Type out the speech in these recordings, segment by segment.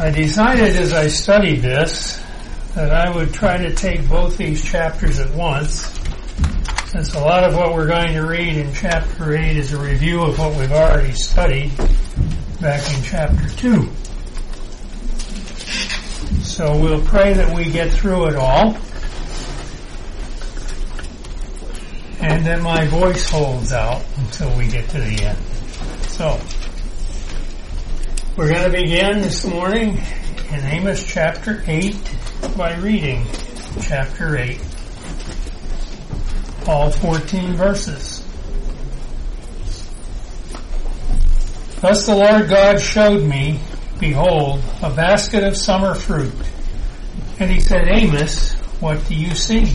I decided as I studied this that I would try to take both these chapters at once, since a lot of what we're going to read in chapter 8 is a review of what we've already studied back in chapter 2. So we'll pray that we get through it all, and that my voice holds out until we get to the end. So, we're going to begin this morning in Amos chapter 8 by reading chapter 8, all 14 verses. Thus the Lord God showed me, behold, a basket of summer fruit. And he said, Amos, what do you see?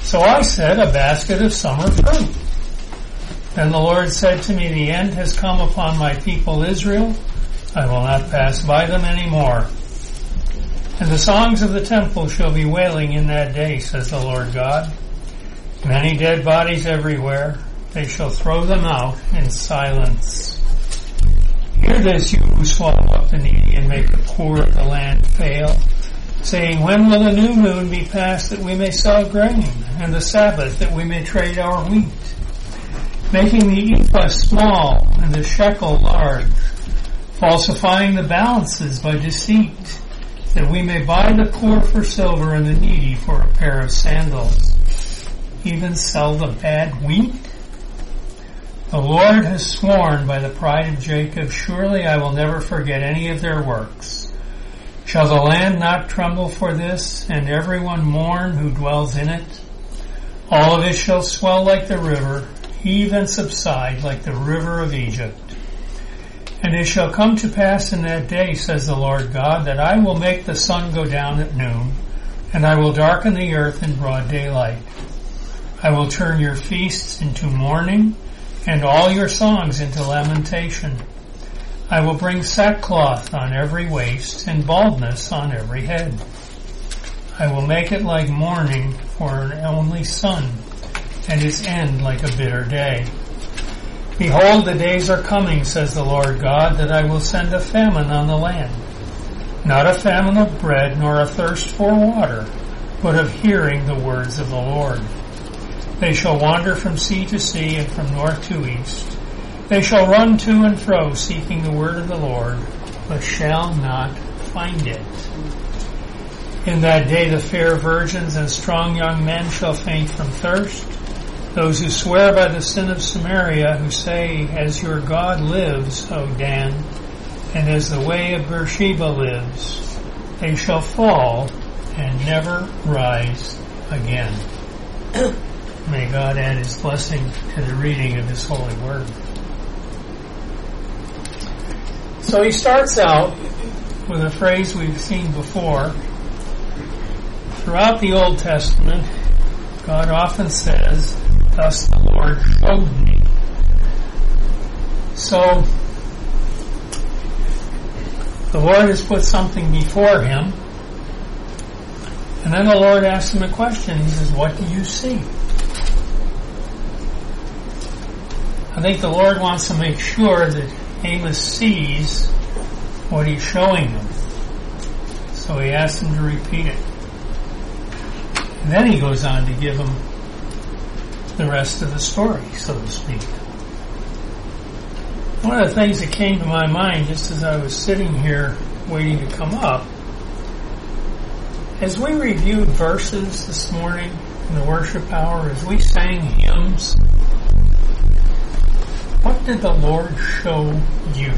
So I said, a basket of summer fruit. Then the Lord said to me, The end has come upon my people Israel. I will not pass by them any more. And the songs of the temple shall be wailing in that day, says the Lord God. Many dead bodies everywhere. They shall throw them out in silence. Hear this, you who swallow up the needy and make the poor of the land fail, saying, When will the new moon be passed that we may sell grain, and the Sabbath that we may trade our wheat? Making the ephah small and the shekel large, falsifying the balances by deceit, that we may buy the poor for silver and the needy for a pair of sandals, even sell the bad wheat? The Lord has sworn by the pride of Jacob, surely I will never forget any of their works. Shall the land not tremble for this, and everyone mourn who dwells in it? All of it shall swell like the river, heave and subside like the river of Egypt. And it shall come to pass in that day, says the Lord God, that I will make the sun go down at noon, and I will darken the earth in broad daylight. I will turn your feasts into mourning, and all your songs into lamentation. I will bring sackcloth on every waist, and baldness on every head. I will make it like mourning for an only son, and its end like a bitter day. Behold, the days are coming, says the Lord God, that I will send a famine on the land. Not a famine of bread, nor a thirst for water, but of hearing the words of the Lord. They shall wander from sea to sea and from north to east. They shall run to and fro, seeking the word of the Lord, but shall not find it. In that day the fair virgins and strong young men shall faint from thirst. Those who swear by the sin of Samaria, who say, As your God lives, O Dan, and as the way of Beersheba lives, they shall fall and never rise again. May God add his blessing to the reading of his holy word. So he starts out with a phrase we've seen before. Throughout the Old Testament, God often says, thus the Lord showed me. So, the Lord has put something before him, and then the Lord asks him a question. He says, What do you see? I think the Lord wants to make sure that Amos sees what he's showing him. So he asks him to repeat it. And then he goes on to give him the rest of the story, so to speak. One of the things that came to my mind just as I was sitting here waiting to come up, as we reviewed verses this morning in the worship hour, as we sang hymns, what did the Lord show you?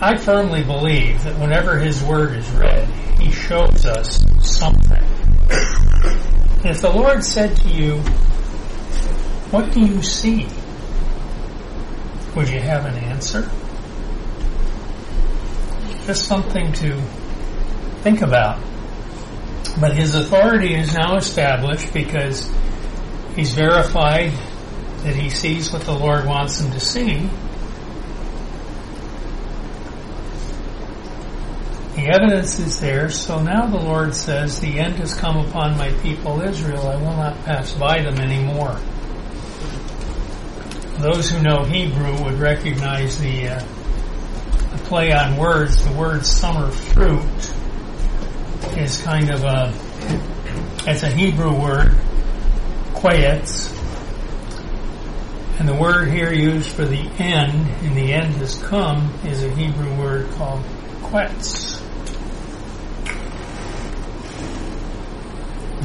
I firmly believe that whenever His Word is read, He shows us something. If the Lord said to you, What do you see? Would you have an answer? Just something to think about. But his authority is now established because he's verified that he sees what the Lord wants him to see. The evidence is there, so now the Lord says, The end has come upon my people Israel, I will not pass by them anymore. Those who know Hebrew would recognize the uh, a play on words. The word summer fruit is kind of a, it's a Hebrew word, quayetz. And the word here used for the end, and the end has come, is a Hebrew word called quetz.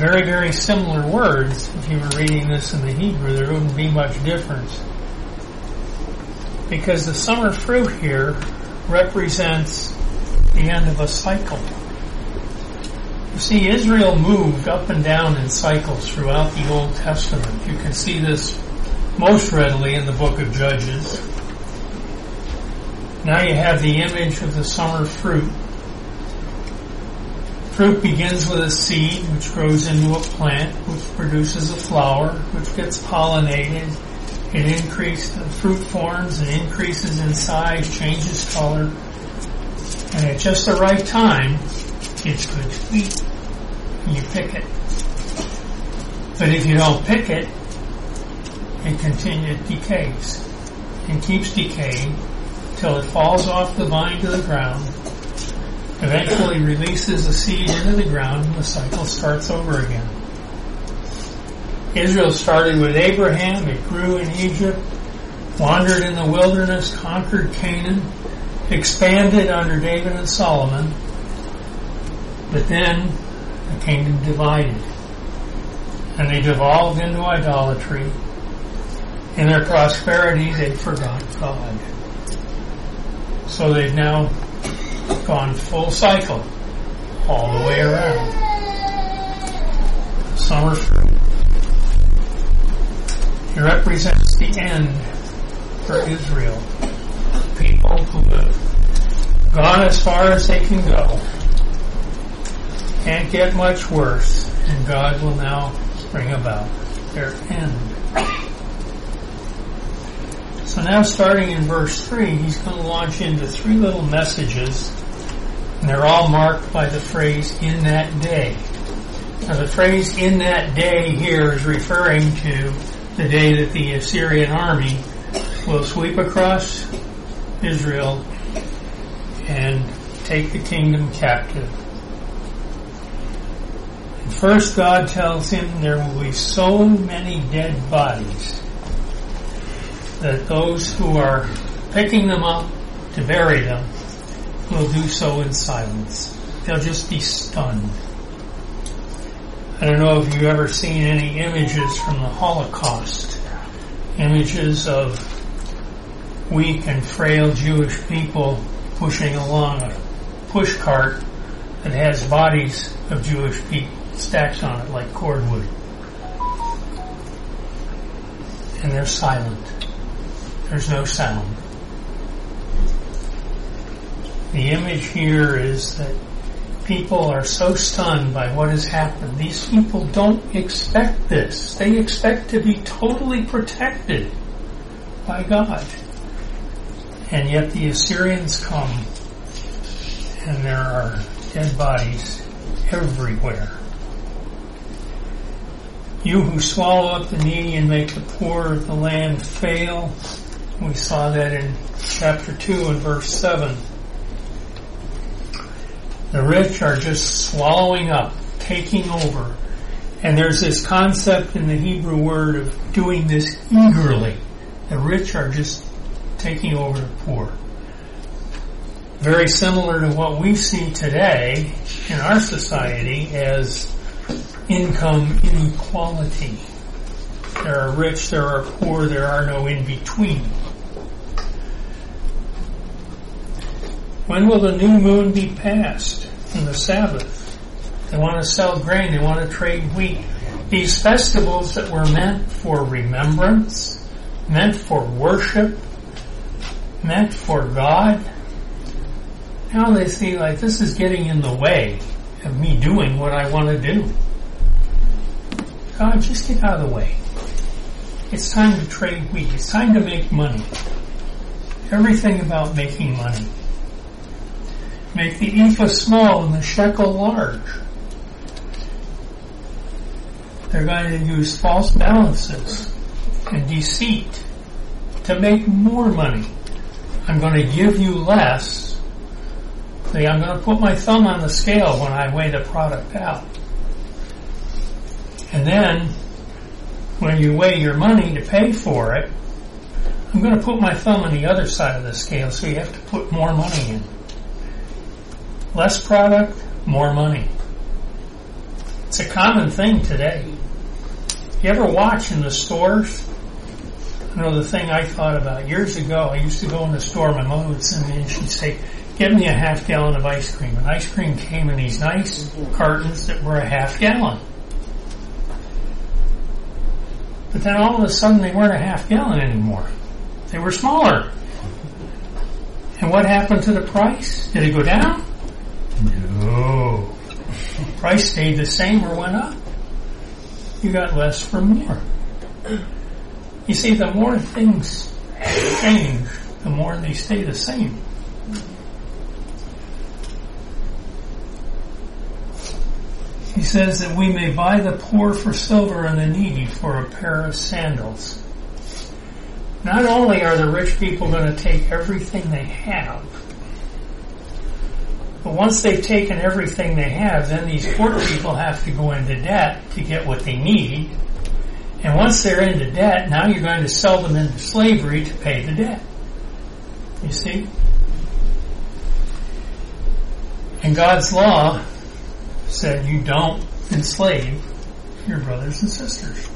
Very, very similar words. If you were reading this in the Hebrew, there wouldn't be much difference. Because the summer fruit here represents the end of a cycle. You see, Israel moved up and down in cycles throughout the Old Testament. You can see this most readily in the book of Judges. Now you have the image of the summer fruit. Fruit begins with a seed which grows into a plant which produces a flower which gets pollinated. It increases, the fruit forms and increases in size, changes color, and at just the right time, it's good to eat. You pick it. But if you don't pick it, it continues, decays and keeps decaying till it falls off the vine to the ground, eventually releases the seed into the ground, and the cycle starts over again. Israel started with Abraham, it grew in Egypt, wandered in the wilderness, conquered Canaan, expanded under David and Solomon, but then the kingdom divided. And they devolved into idolatry. In their prosperity, they forgot God. So they've now gone full cycle all the way around. Summer fruit. It represents the end for Israel. People who have gone as far as they can go. Can't get much worse, and God will now bring about their end. So now starting in verse 3, he's going to launch into three little messages, and they're all marked by the phrase, in that day. Now the phrase, in that day here is referring to the day that the Assyrian army will sweep across Israel and take the kingdom captive. First God tells him there will be so many dead bodies that those who are picking them up to bury them will do so in silence. They'll just be stunned. I don't know if you've ever seen any images from the Holocaust. Images of weak and frail Jewish people pushing along a push cart that has bodies of Jewish people stacked on it like cordwood. And they're silent. There's no sound. The image here is that people are so stunned by what has happened. These people don't expect this. They expect to be totally protected by God. And yet the Assyrians come and there are dead bodies everywhere. You who swallow up the needy and make the poor of the land fail. We saw that in chapter 2 and verse 7. The rich are just swallowing up, taking over. And there's this concept in the Hebrew word of doing this eagerly. The rich are just taking over the poor. Very similar to what we see today in our society as income inequality. There are rich, there are poor, there are no in between. When will the new moon be passed and the Sabbath? They want to sell grain, they want to trade wheat. These festivals that were meant for remembrance, meant for worship, meant for God, now they see like this is getting in the way of me doing what I want to do. God, just get out of the way. It's time to trade wheat. It's time to make money. Everything about making money. Make the ephah small and the shekel large. They're going to use false balances and deceit to make more money. I'm going to give you less. See, I'm going to put my thumb on the scale when I weigh the product out. And then, when you weigh your money to pay for it, I'm going to put my thumb on the other side of the scale, so you have to put more money in. Less product, more money. It's a common thing today. You ever watch in the stores? I know the thing I thought about years ago, I used to go in the store, my mother would send me and she'd say, give me a half gallon of ice cream. And ice cream came in these nice cartons that were a half gallon. But then all of a sudden they weren't a half gallon anymore. They were smaller. And what happened to the price? Did it go down? Price stayed the same or went up. You got less for more. You see, the more things change, the more they stay the same. He says that we may buy the poor for silver and the needy for a pair of sandals. Not only are the rich people going to take everything they have, but once they've taken everything they have, then these poor people have to go into debt to get what they need. And once they're into debt, now you're going to sell them into slavery to pay the debt. You see? And God's law said you don't enslave your brothers and sisters.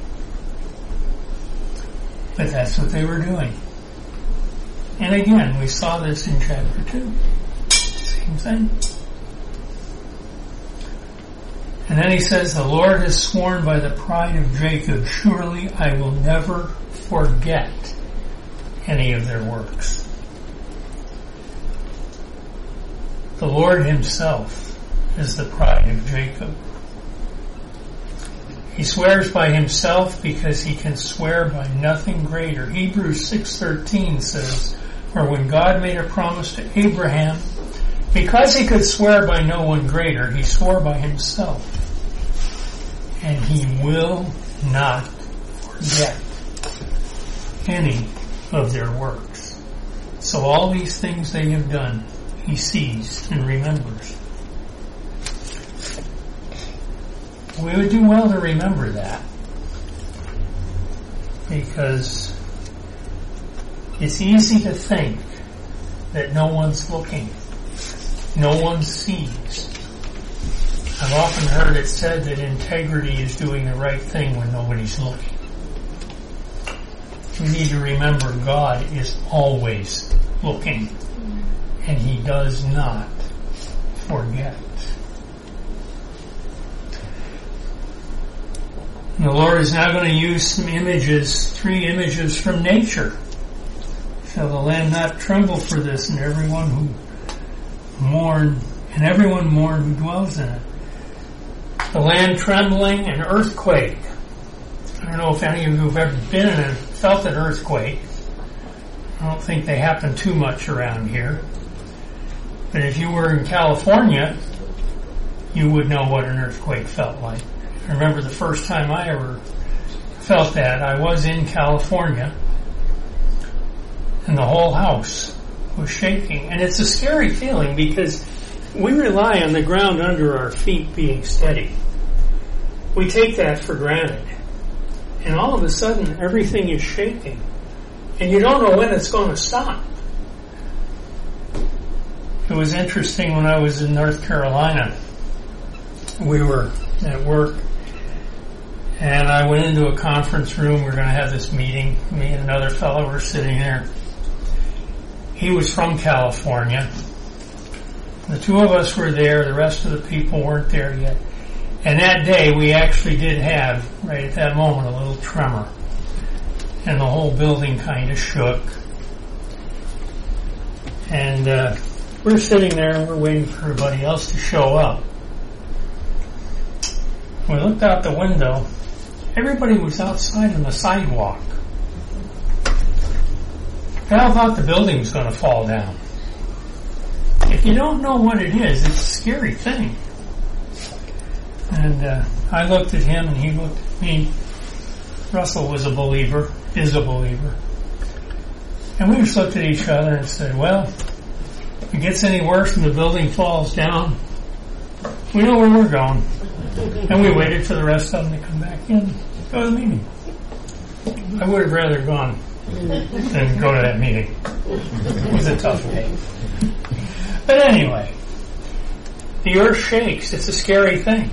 But that's what they were doing. And again, we saw this in chapter 2. Thing. And then he says, The Lord has sworn by the pride of Jacob, surely I will never forget any of their works. The Lord himself is the pride of Jacob. He swears by himself because he can swear by nothing greater. Hebrews 6:13 says, "For when God made a promise to Abraham, because he could swear by no one greater, he swore by himself. And he will not forget any of their works. So all these things they have done, he sees and remembers. we would do well to remember that because it's easy to think that no one's looking, no one sees. I've often heard it said that integrity is doing the right thing when nobody's looking. We need to remember God is always looking and He does not forget. The Lord is now going to use some images, three images from nature. Shall the land not tremble for this, and everyone who mourn, and everyone mourn who dwells in it? The land trembling, an earthquake. I don't know if any of you have ever been in and felt an earthquake. I don't think they happen too much around here. But if you were in California, you would know what an earthquake felt like. I remember the first time I ever felt that. I was in California and the whole house was shaking. And it's a scary feeling because we rely on the ground under our feet being steady. We take that for granted. And all of a sudden, everything is shaking. And you don't know when it's going to stop. It was interesting when I was in North Carolina. We were at work and I went into a conference room. We are going to have this meeting. Me and another fellow were sitting there. He was from California. The two of us were there. The rest of the people weren't there yet. And that day we actually did have, right at that moment, a little tremor. And the whole building kind of shook. And uh, we're sitting there and we're waiting for everybody else to show up. We looked out the window Everybody was outside on the sidewalk. Val thought the building was going to fall down. If you don't know what it is, it's a scary thing. And uh, I looked at him and he looked at me. Russell was a believer, is a believer. And we just looked at each other and said, well, if it gets any worse and the building falls down, we know where we're going. And we waited for the rest of them to come back in, go to the meeting. I would have rather gone than go to that meeting. It was a tough day. But anyway, the earth shakes. It's a scary thing.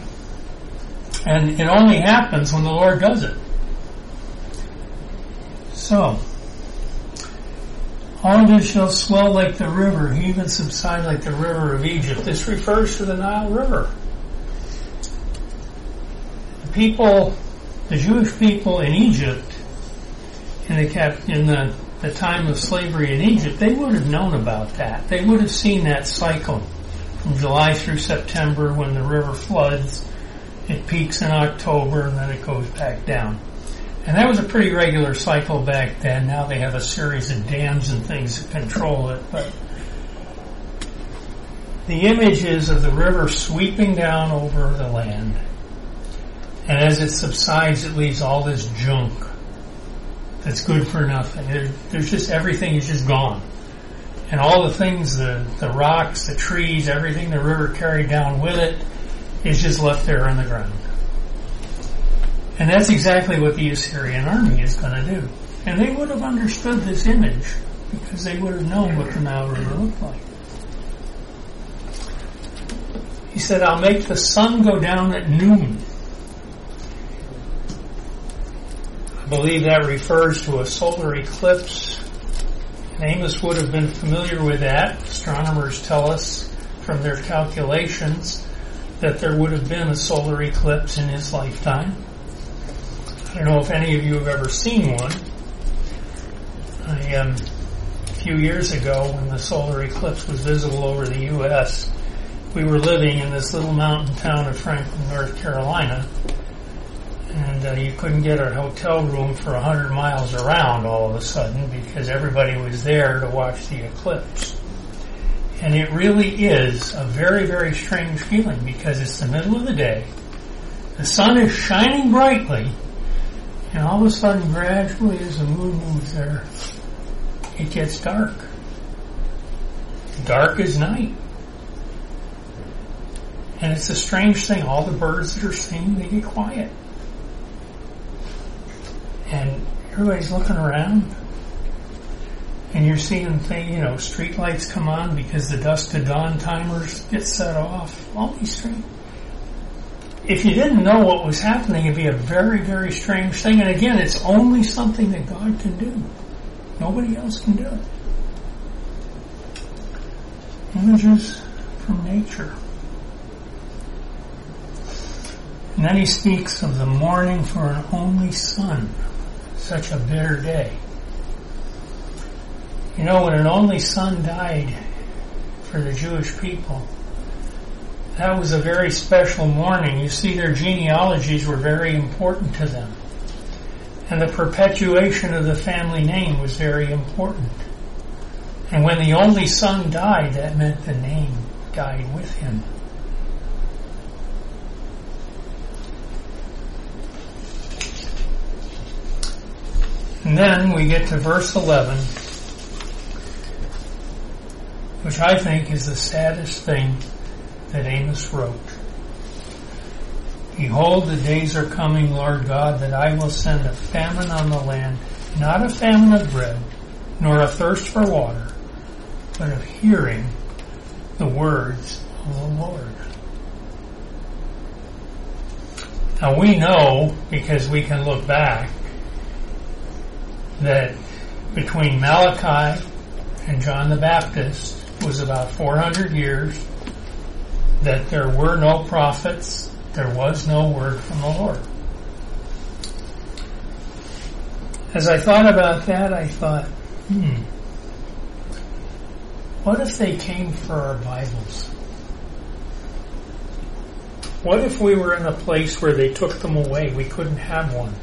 And it only happens when the Lord does it. So, it shall swell like the river, even subside like the river of Egypt. This refers to the Nile River. The people, the Jewish people in Egypt, in the cap, in the, the time of slavery in Egypt, they would have known about that. They would have seen that cycle from July through September when the river floods. It peaks in October and then it goes back down. And that was a pretty regular cycle back then. Now they have a series of dams and things that control it, but the image is of the river sweeping down over the land. And as it subsides, it leaves all this junk that's good for nothing. There, there's just everything is just gone. And all the things, the, the rocks, the trees, everything the river carried down with it is just left there on the ground. And that's exactly what the Assyrian army is going to do. And they would have understood this image because they would have known what the Nile River looked like. He said, I'll make the sun go down at noon. I believe that refers to a solar eclipse. And Amos would have been familiar with that. Astronomers tell us from their calculations that there would have been a solar eclipse in his lifetime. I don't know if any of you have ever seen one. I, um, a few years ago, when the solar eclipse was visible over the U.S., we were living in this little mountain town of Franklin, North Carolina, and uh, you couldn't get a hotel room for a hundred miles around all of a sudden because everybody was there to watch the eclipse. And it really is a very, very strange feeling because it's the middle of the day, the sun is shining brightly, and all of a sudden, gradually, as the moon moves there, it gets dark. Dark as night. And it's a strange thing. All the birds that are singing, they get quiet. And everybody's looking around. And you're seeing thing, you know, street lights come on because the dusk to dawn timers get set off. All these strange if you didn't know what was happening, it'd be a very, very strange thing. And again, it's only something that God can do. Nobody else can do it. Images from nature. And then he speaks of the mourning for an only son. Such a bitter day. You know, when an only son died for the Jewish people, that was a very special mourning. You see, their genealogies were very important to them. And the perpetuation of the family name was very important. And when the only son died, that meant the name died with him. And then we get to verse 11, which I think is the saddest thing that Amos wrote. Behold, the days are coming, Lord God, that I will send a famine on the land, not a famine of bread, nor a thirst for water, but of hearing the words of the Lord. Now we know, because we can look back, that between Malachi and John the Baptist was about 400 years that there were no prophets, there was no word from the Lord. As I thought about that, I thought, hmm, what if they came for our Bibles? What if we were in a place where they took them away? We couldn't have one.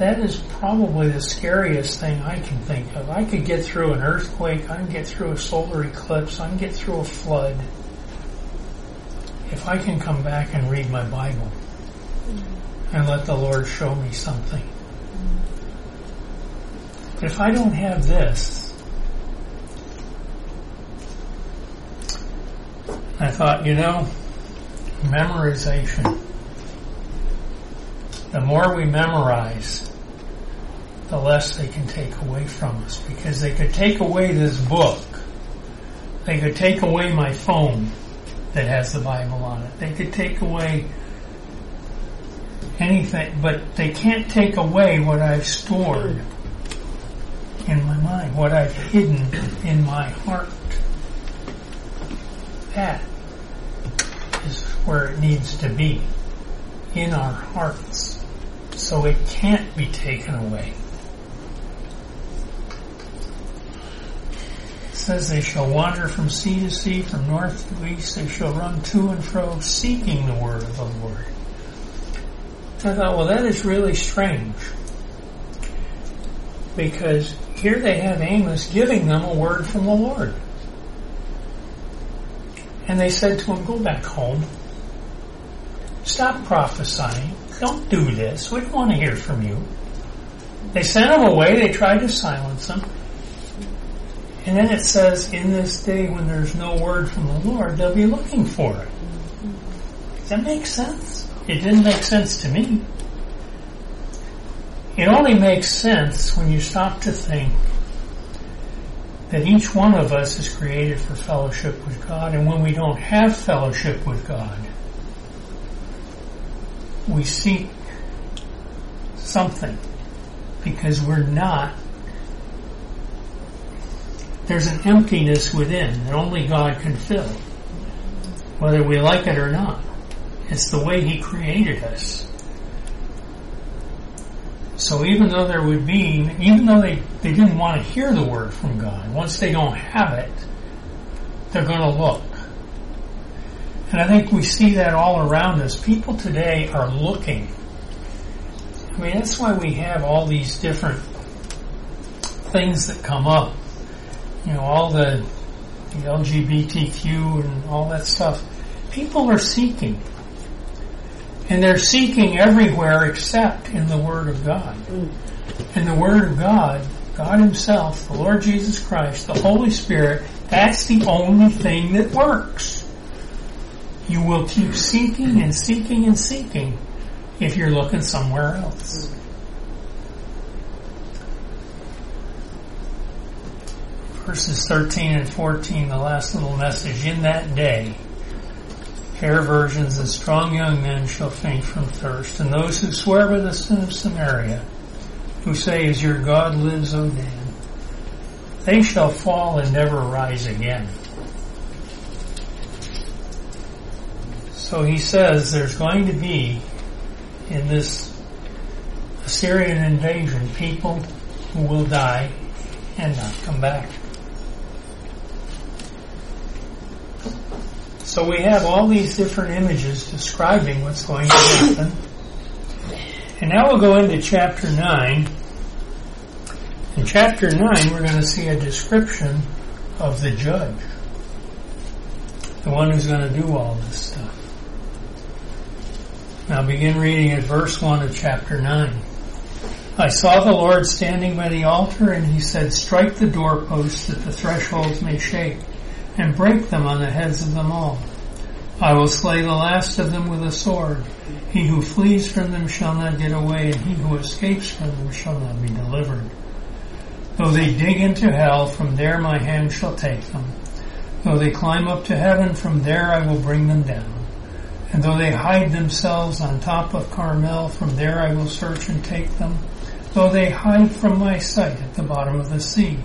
That is probably the scariest thing I can think of. I could get through an earthquake, I can get through a solar eclipse, I can get through a flood. If I can come back and read my Bible and let the Lord show me something. If I don't have this, I thought, you know, memorization. The more we memorize, the less they can take away from us. Because they could take away this book. They could take away my phone that has the Bible on it. They could take away anything, but they can't take away what I've stored in my mind, what I've hidden in my heart. That is where it needs to be, in our hearts. So it can't be taken away. Says they shall wander from sea to sea, from north to east, they shall run to and fro, seeking the word of the Lord. I thought, well, that is really strange. Because here they have Amos giving them a word from the Lord. And they said to him, go back home. Stop prophesying. Don't do this. We don't want to hear from you. They sent him away. They tried to silence him. And then it says, in this day when there's no word from the Lord, they'll be looking for it. Does that make sense? It didn't make sense to me. It only makes sense when you stop to think that each one of us is created for fellowship with God, and when we don't have fellowship with God, we seek something because we're not. There's an emptiness within that only God can fill, whether we like it or not. It's the way He created us. So even though there would be, even though they, they didn't want to hear the word from God, once they don't have it, they're going to look. And I think we see that all around us. People today are looking. I mean, that's why we have all these different things that come up. You know, all the, the LGBTQ and all that stuff. People are seeking. And they're seeking everywhere except in the Word of God. Mm. And the Word of God, God Himself, the Lord Jesus Christ, the Holy Spirit, that's the only thing that works. You will keep seeking and seeking and seeking if you're looking somewhere else. Verses 13 and 14, the last little message. In that day, Hair virgins and strong young men shall faint from thirst, and those who swear by the sin of Samaria, who say, As your God lives, O Dan, they shall fall and never rise again. So he says there's going to be in this Assyrian invasion people who will die and not come back. So we have all these different images describing what's going to happen. And now we'll go into chapter 9. In chapter 9, we're going to see a description of the judge. The one who's going to do all this stuff. Now begin reading at verse 1 of chapter 9. I saw the Lord standing by the altar, and he said, Strike the doorposts that the thresholds may shake and break them on the heads of them all. I will slay the last of them with a sword. He who flees from them shall not get away, and he who escapes from them shall not be delivered. Though they dig into hell, from there my hand shall take them. Though they climb up to heaven, from there I will bring them down. And though they hide themselves on top of Carmel, from there I will search and take them. Though they hide from my sight at the bottom of the sea,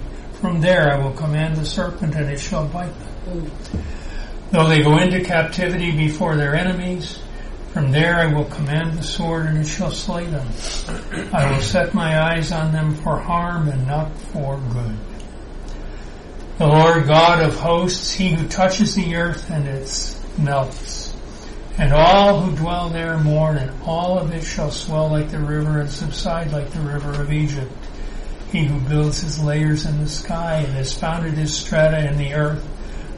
from there I will command the serpent and it shall bite them. Though they go into captivity before their enemies, from there I will command the sword and it shall slay them. I will set my eyes on them for harm and not for good. The Lord God of hosts, he who touches the earth and it melts. And all who dwell there mourn, and all of it shall swell like the river and subside like the river of Egypt. He who builds his layers in the sky and has founded his strata in the earth,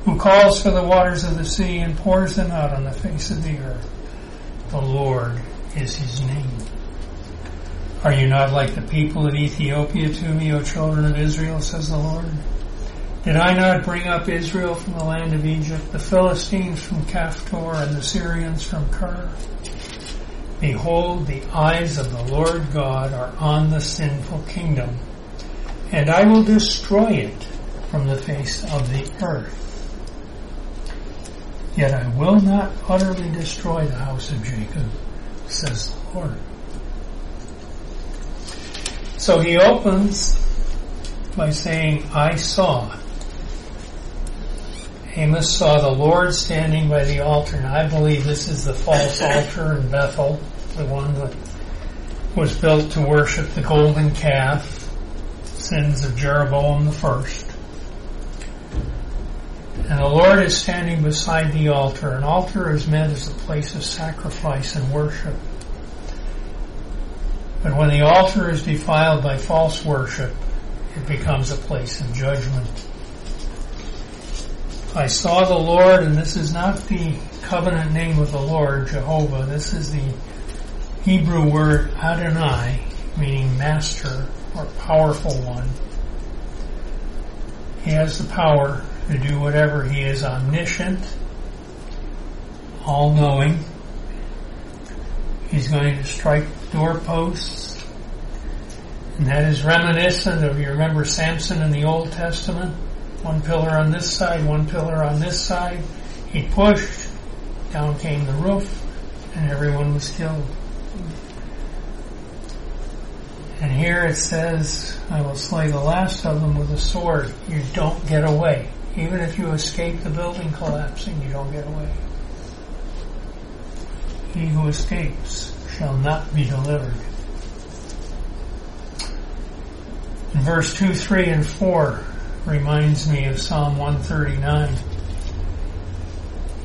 who calls for the waters of the sea and pours them out on the face of the earth. The Lord is his name. Are you not like the people of Ethiopia to me, O children of Israel, says the Lord? Did I not bring up Israel from the land of Egypt, the Philistines from Caphtor, and the Syrians from Kir? Behold, the eyes of the Lord God are on the sinful kingdom, and I will destroy it from the face of the earth. Yet I will not utterly destroy the house of Jacob, says the Lord. So he opens by saying, I saw. Amos saw the Lord standing by the altar. Now I believe this is the false altar in Bethel, the one that was built to worship the golden calf, sins of Jeroboam the first. And the Lord is standing beside the altar. An altar is meant as a place of sacrifice and worship. But when the altar is defiled by false worship, it becomes a place of judgment. I saw the Lord, and this is not the covenant name of the Lord, Jehovah. This is the Hebrew word Adonai, meaning master or powerful one. He has the power to do whatever. He is omniscient, all knowing. He's going to strike doorposts. And that is reminiscent of, you remember Samson in the Old Testament? One pillar on this side, one pillar on this side. He pushed, down came the roof, and everyone was killed. And here it says, I will slay the last of them with a sword. You don't get away. Even if you escape the building collapsing, you don't get away. He who escapes shall not be delivered. Verse 2, 3, and 4 reminds me of Psalm 139.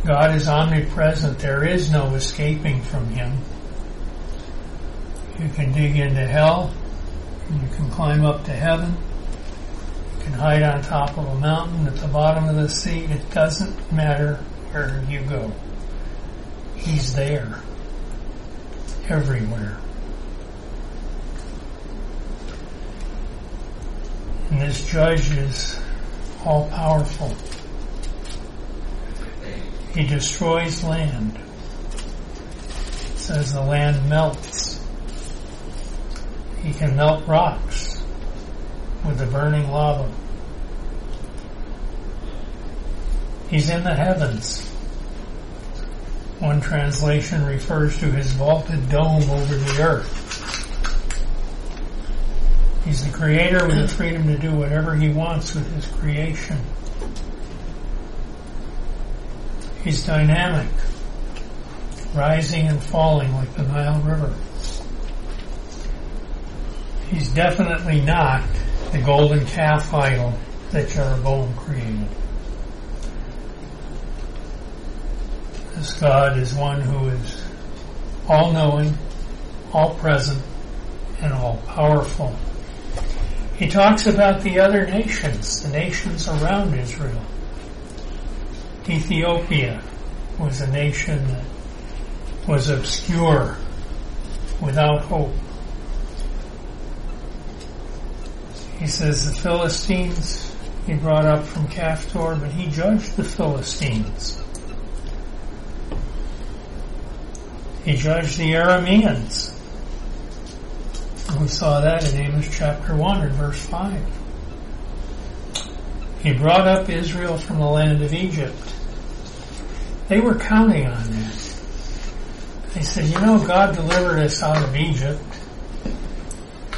God is omnipresent. There is no escaping from Him. You can dig into hell. You can climb up to heaven. You can hide on top of a mountain at the bottom of the sea. It doesn't matter where you go. He's there. Everywhere. And this judge is all powerful. He destroys land. It says the land melts. He can melt rocks with the burning lava. He's in the heavens. One translation refers to his vaulted dome over the earth. He's the creator with the freedom to do whatever he wants with his creation. He's dynamic, rising and falling like the Nile River. He's definitely not the golden calf idol that Jeroboam created. This God is one who is all knowing, all present, and all powerful. He talks about the other nations, the nations around Israel. Ethiopia was a nation that was obscure, without hope. He says the Philistines he brought up from Caphtor, but he judged the Philistines. He judged the Arameans. We saw that in Amos chapter 1 and verse 5. He brought up Israel from the land of Egypt. They were counting on that. They said, you know, God delivered us out of Egypt.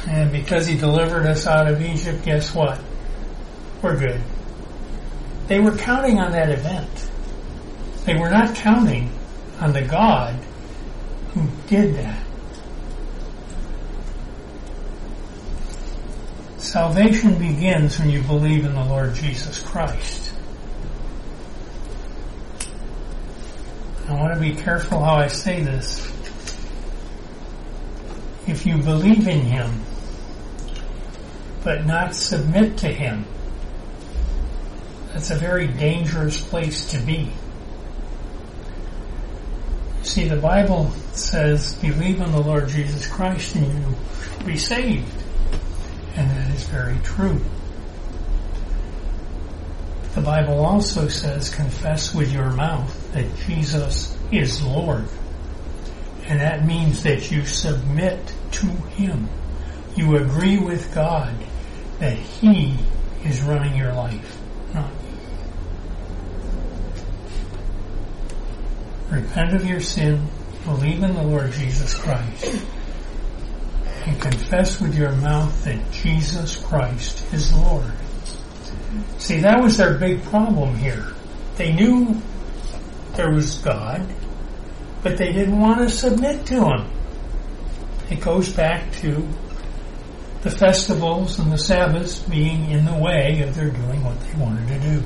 And because he delivered us out of Egypt, guess what? We're good. They were counting on that event. They were not counting on the God who did that. Salvation begins when you believe in the Lord Jesus Christ. I want to be careful how I say this. If you believe in Him, but not submit to Him, that's a very dangerous place to be. See, the Bible says, believe in the Lord Jesus Christ and you will be saved. And that is very true. The Bible also says, confess with your mouth that Jesus is Lord. And that means that you submit to Him. You agree with God that He is running your life, not you. Repent of your sin, believe in the Lord Jesus Christ, and confess with your mouth that Jesus Christ is Lord. See, that was their big problem here. They knew there was God, but they didn't want to submit to Him. It goes back to the festivals and the Sabbaths being in the way of their doing what they wanted to do.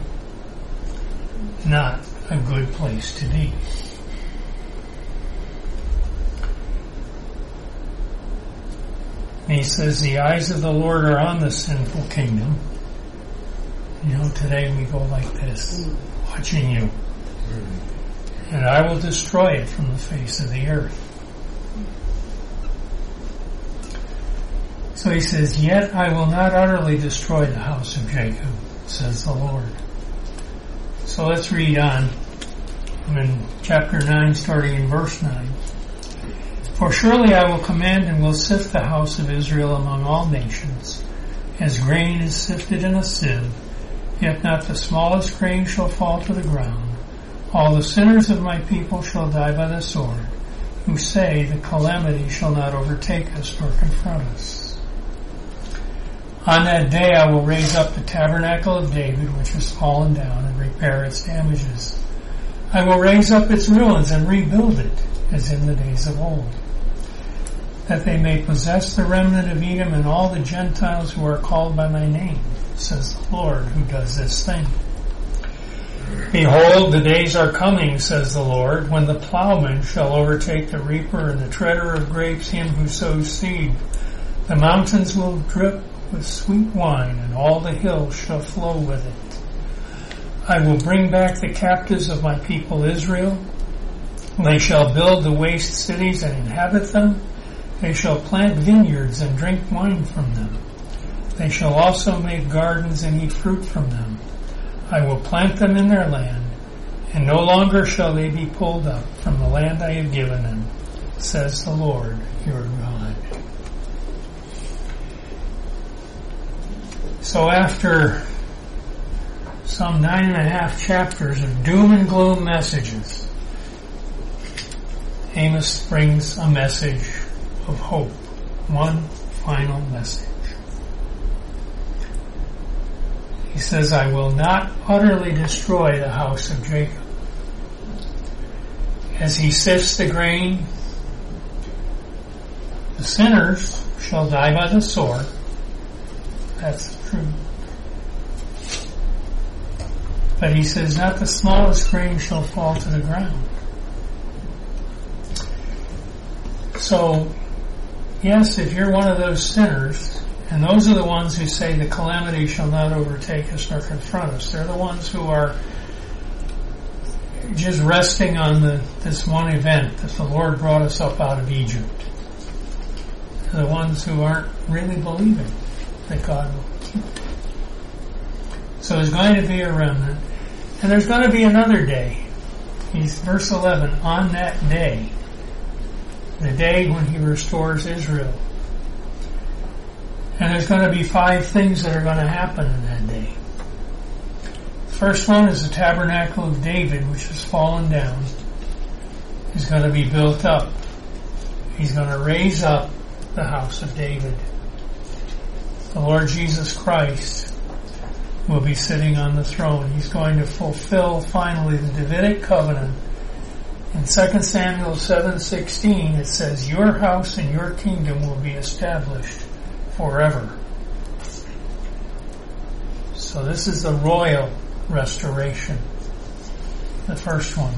Not a good place to be. And he says, the eyes of the Lord are on the sinful kingdom. You know, today we go like this, watching you. Mm. And I will destroy it from the face of the earth. So he says, Yet I will not utterly destroy the house of Jacob, says the Lord. So let's read on. I'm in chapter 9, starting in verse 9. For surely I will command and will sift the house of Israel among all nations, as grain is sifted in a sieve, yet not the smallest grain shall fall to the ground. All the sinners of my people shall die by the sword, who say the calamity shall not overtake us nor confront us. On that day I will raise up the tabernacle of David, which has fallen down, and repair its damages. I will raise up its ruins and rebuild it, as in the days of old, that they may possess the remnant of Edom and all the Gentiles who are called by my name, says the Lord who does this thing. Behold, the days are coming, says the Lord, when the plowman shall overtake the reaper and the treader of grapes him who sows seed. The mountains will drip with sweet wine, and all the hills shall flow with it. I will bring back the captives of my people Israel. They shall build the waste cities and inhabit them. They shall plant vineyards and drink wine from them. They shall also make gardens and eat fruit from them. I will plant them in their land, and no longer shall they be pulled up from the land I have given them, says the Lord your God. So after some nine and a half chapters of doom and gloom messages, Amos brings a message of hope. One final message. He says, I will not utterly destroy the house of Jacob. As he sifts the grain, the sinners shall die by the sword. That's true. But he says, not the smallest grain shall fall to the ground. So, yes, if you're one of those sinners, and those are the ones who say the calamity shall not overtake us nor confront us, they're the ones who are just resting on the, this one event that the Lord brought us up out of Egypt. The ones who aren't really believing So there's going to be a remnant. And there's going to be another day. He's verse 11, on that day, the day when he restores Israel. And there's going to be five things that are going to happen in that day. First one is the tabernacle of David, which has fallen down, is going to be built up. He's going to raise up the house of David. The Lord Jesus Christ will be sitting on the throne. He's going to fulfill finally the Davidic covenant. In 2 Samuel 7:16 it says, "Your house and your kingdom will be established forever." So this is the royal restoration. The first one.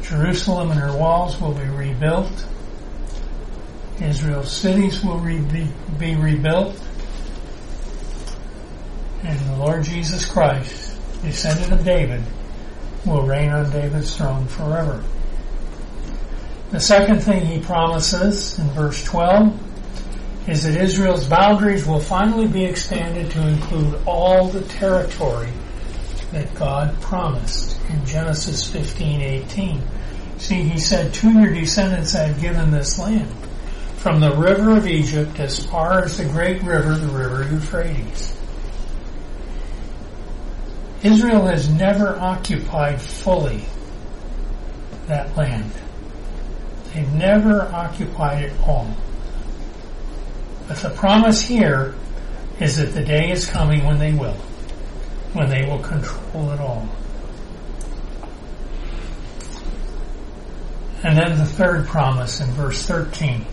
Jerusalem and her walls will be rebuilt. Israel's cities will re- be, be rebuilt. And the Lord Jesus Christ, descendant of David, will reign on David's throne forever. The second thing he promises in verse 12 is that Israel's boundaries will finally be expanded to include all the territory that God promised in Genesis 15:18. See, he said, "To your descendants I have given this land, from the river of Egypt as far as the great river, the river Euphrates." Israel has never occupied fully that land. They've never occupied it all. But the promise here is that the day is coming when they will, when they will control it all. And then the third promise in verse 13.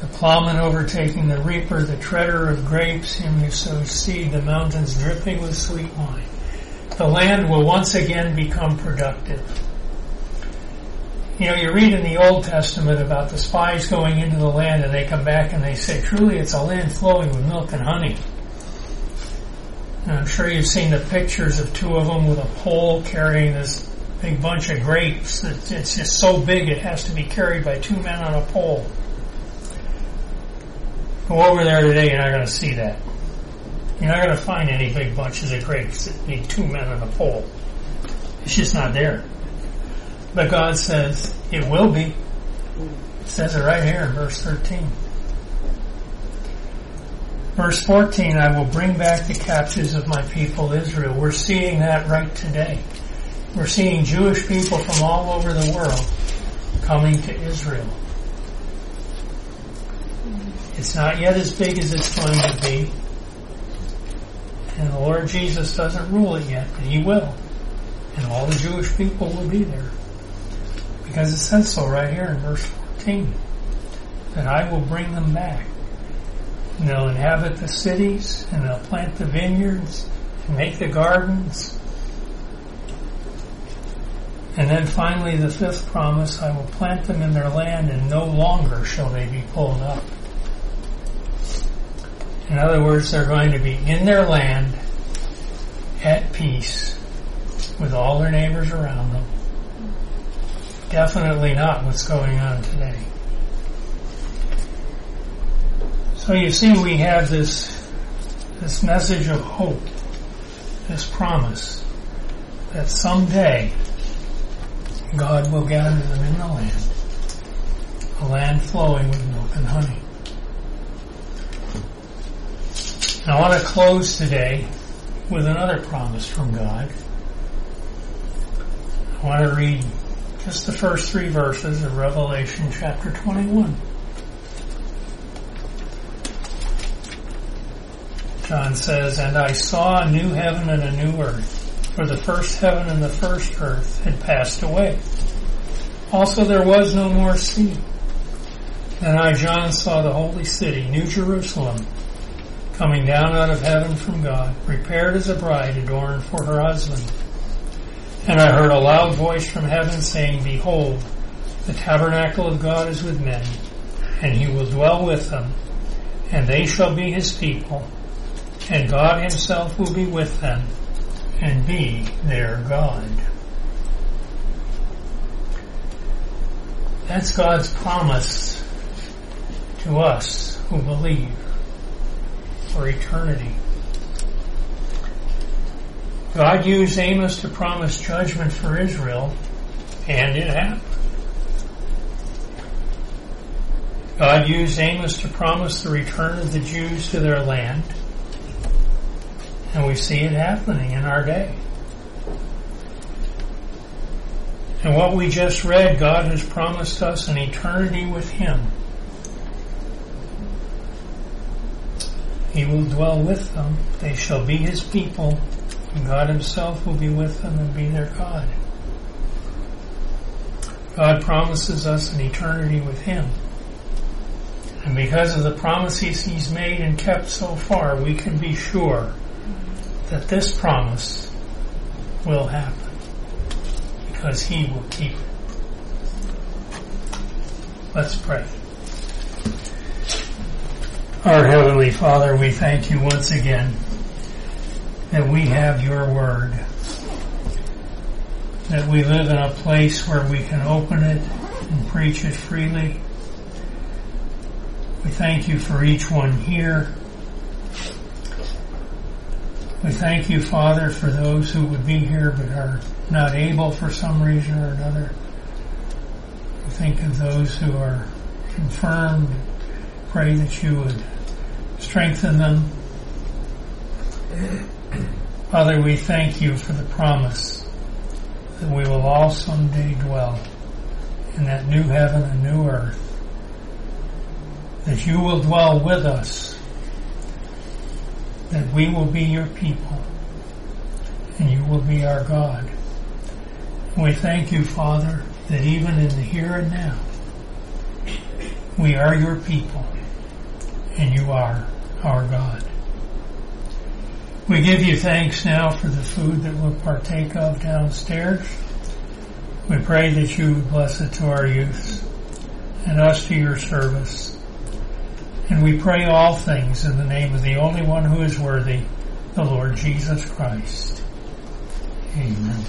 The plowman overtaking the reaper, the treader of grapes, him who sows seed, the mountains dripping with sweet wine. The land will once again become productive. You know, you read in the Old Testament about the spies going into the land and they come back and they say, truly it's a land flowing with milk and honey. And I'm sure you've seen the pictures of two of them with a pole carrying this big bunch of grapes. It's just so big it has to be carried by two men on a pole. Go over there today, you're not going to see that. You're not going to find any big bunches of grapes that need two men on a pole. It's just not there. But God says it will be. It says it right here in verse 13. Verse 14, I will bring back the captives of my people Israel. We're seeing that right today. We're seeing Jewish people from all over the world coming to Israel. It's not yet as big as it's going to be. And the Lord Jesus doesn't rule it yet, but He will. And all the Jewish people will be there. Because it says so right here in verse 14. That I will bring them back. And they'll inhabit the cities, and they'll plant the vineyards, and make the gardens. And then finally the fifth promise, I will plant them in their land, and no longer shall they be pulled up. In other words, they're going to be in their land at peace with all their neighbors around them. Definitely not what's going on today. So you see, we have this, this message of hope, this promise that someday God will gather them in the land, a land flowing with milk and honey. I want to close today with another promise from God. I want to read just the first three verses of Revelation chapter 21. John says, And I saw a new heaven and a new earth, for the first heaven and the first earth had passed away. Also there was no more sea. And I, John, saw the holy city, New Jerusalem, coming down out of heaven from God, prepared as a bride adorned for her husband. And I heard a loud voice from heaven saying, Behold, the tabernacle of God is with men, and he will dwell with them, and they shall be his people, and God himself will be with them, and be their God. That's God's promise to us who believe for eternity. God used Amos to promise judgment for Israel, and it happened. God used Amos to promise the return of the Jews to their land, and we see it happening in our day. And what we just read, God has promised us an eternity with Him. He will dwell with them. They shall be His people, and God Himself will be with them and be their God. God promises us an eternity with Him. And because of the promises He's made and kept so far, we can be sure that this promise will happen because He will keep it. Let's pray. Our Heavenly Father, we thank you once again that we have your word. That we live in a place where we can open it and preach it freely. We thank you for each one here. We thank you, Father, for those who would be here but are not able for some reason or another. We think of those who are confirmed. Pray that you would strengthen them. Father, we thank you for the promise that we will all someday dwell in that new heaven and new earth. That you will dwell with us. That we will be your people. And you will be our God. We thank you, Father, that even in the here and now, we are your people, and you are our God. We give you thanks now for the food that we'll partake of downstairs. We pray that you would bless it to our youth and us to your service. And we pray all things in the name of the only one who is worthy, the Lord Jesus Christ. Amen.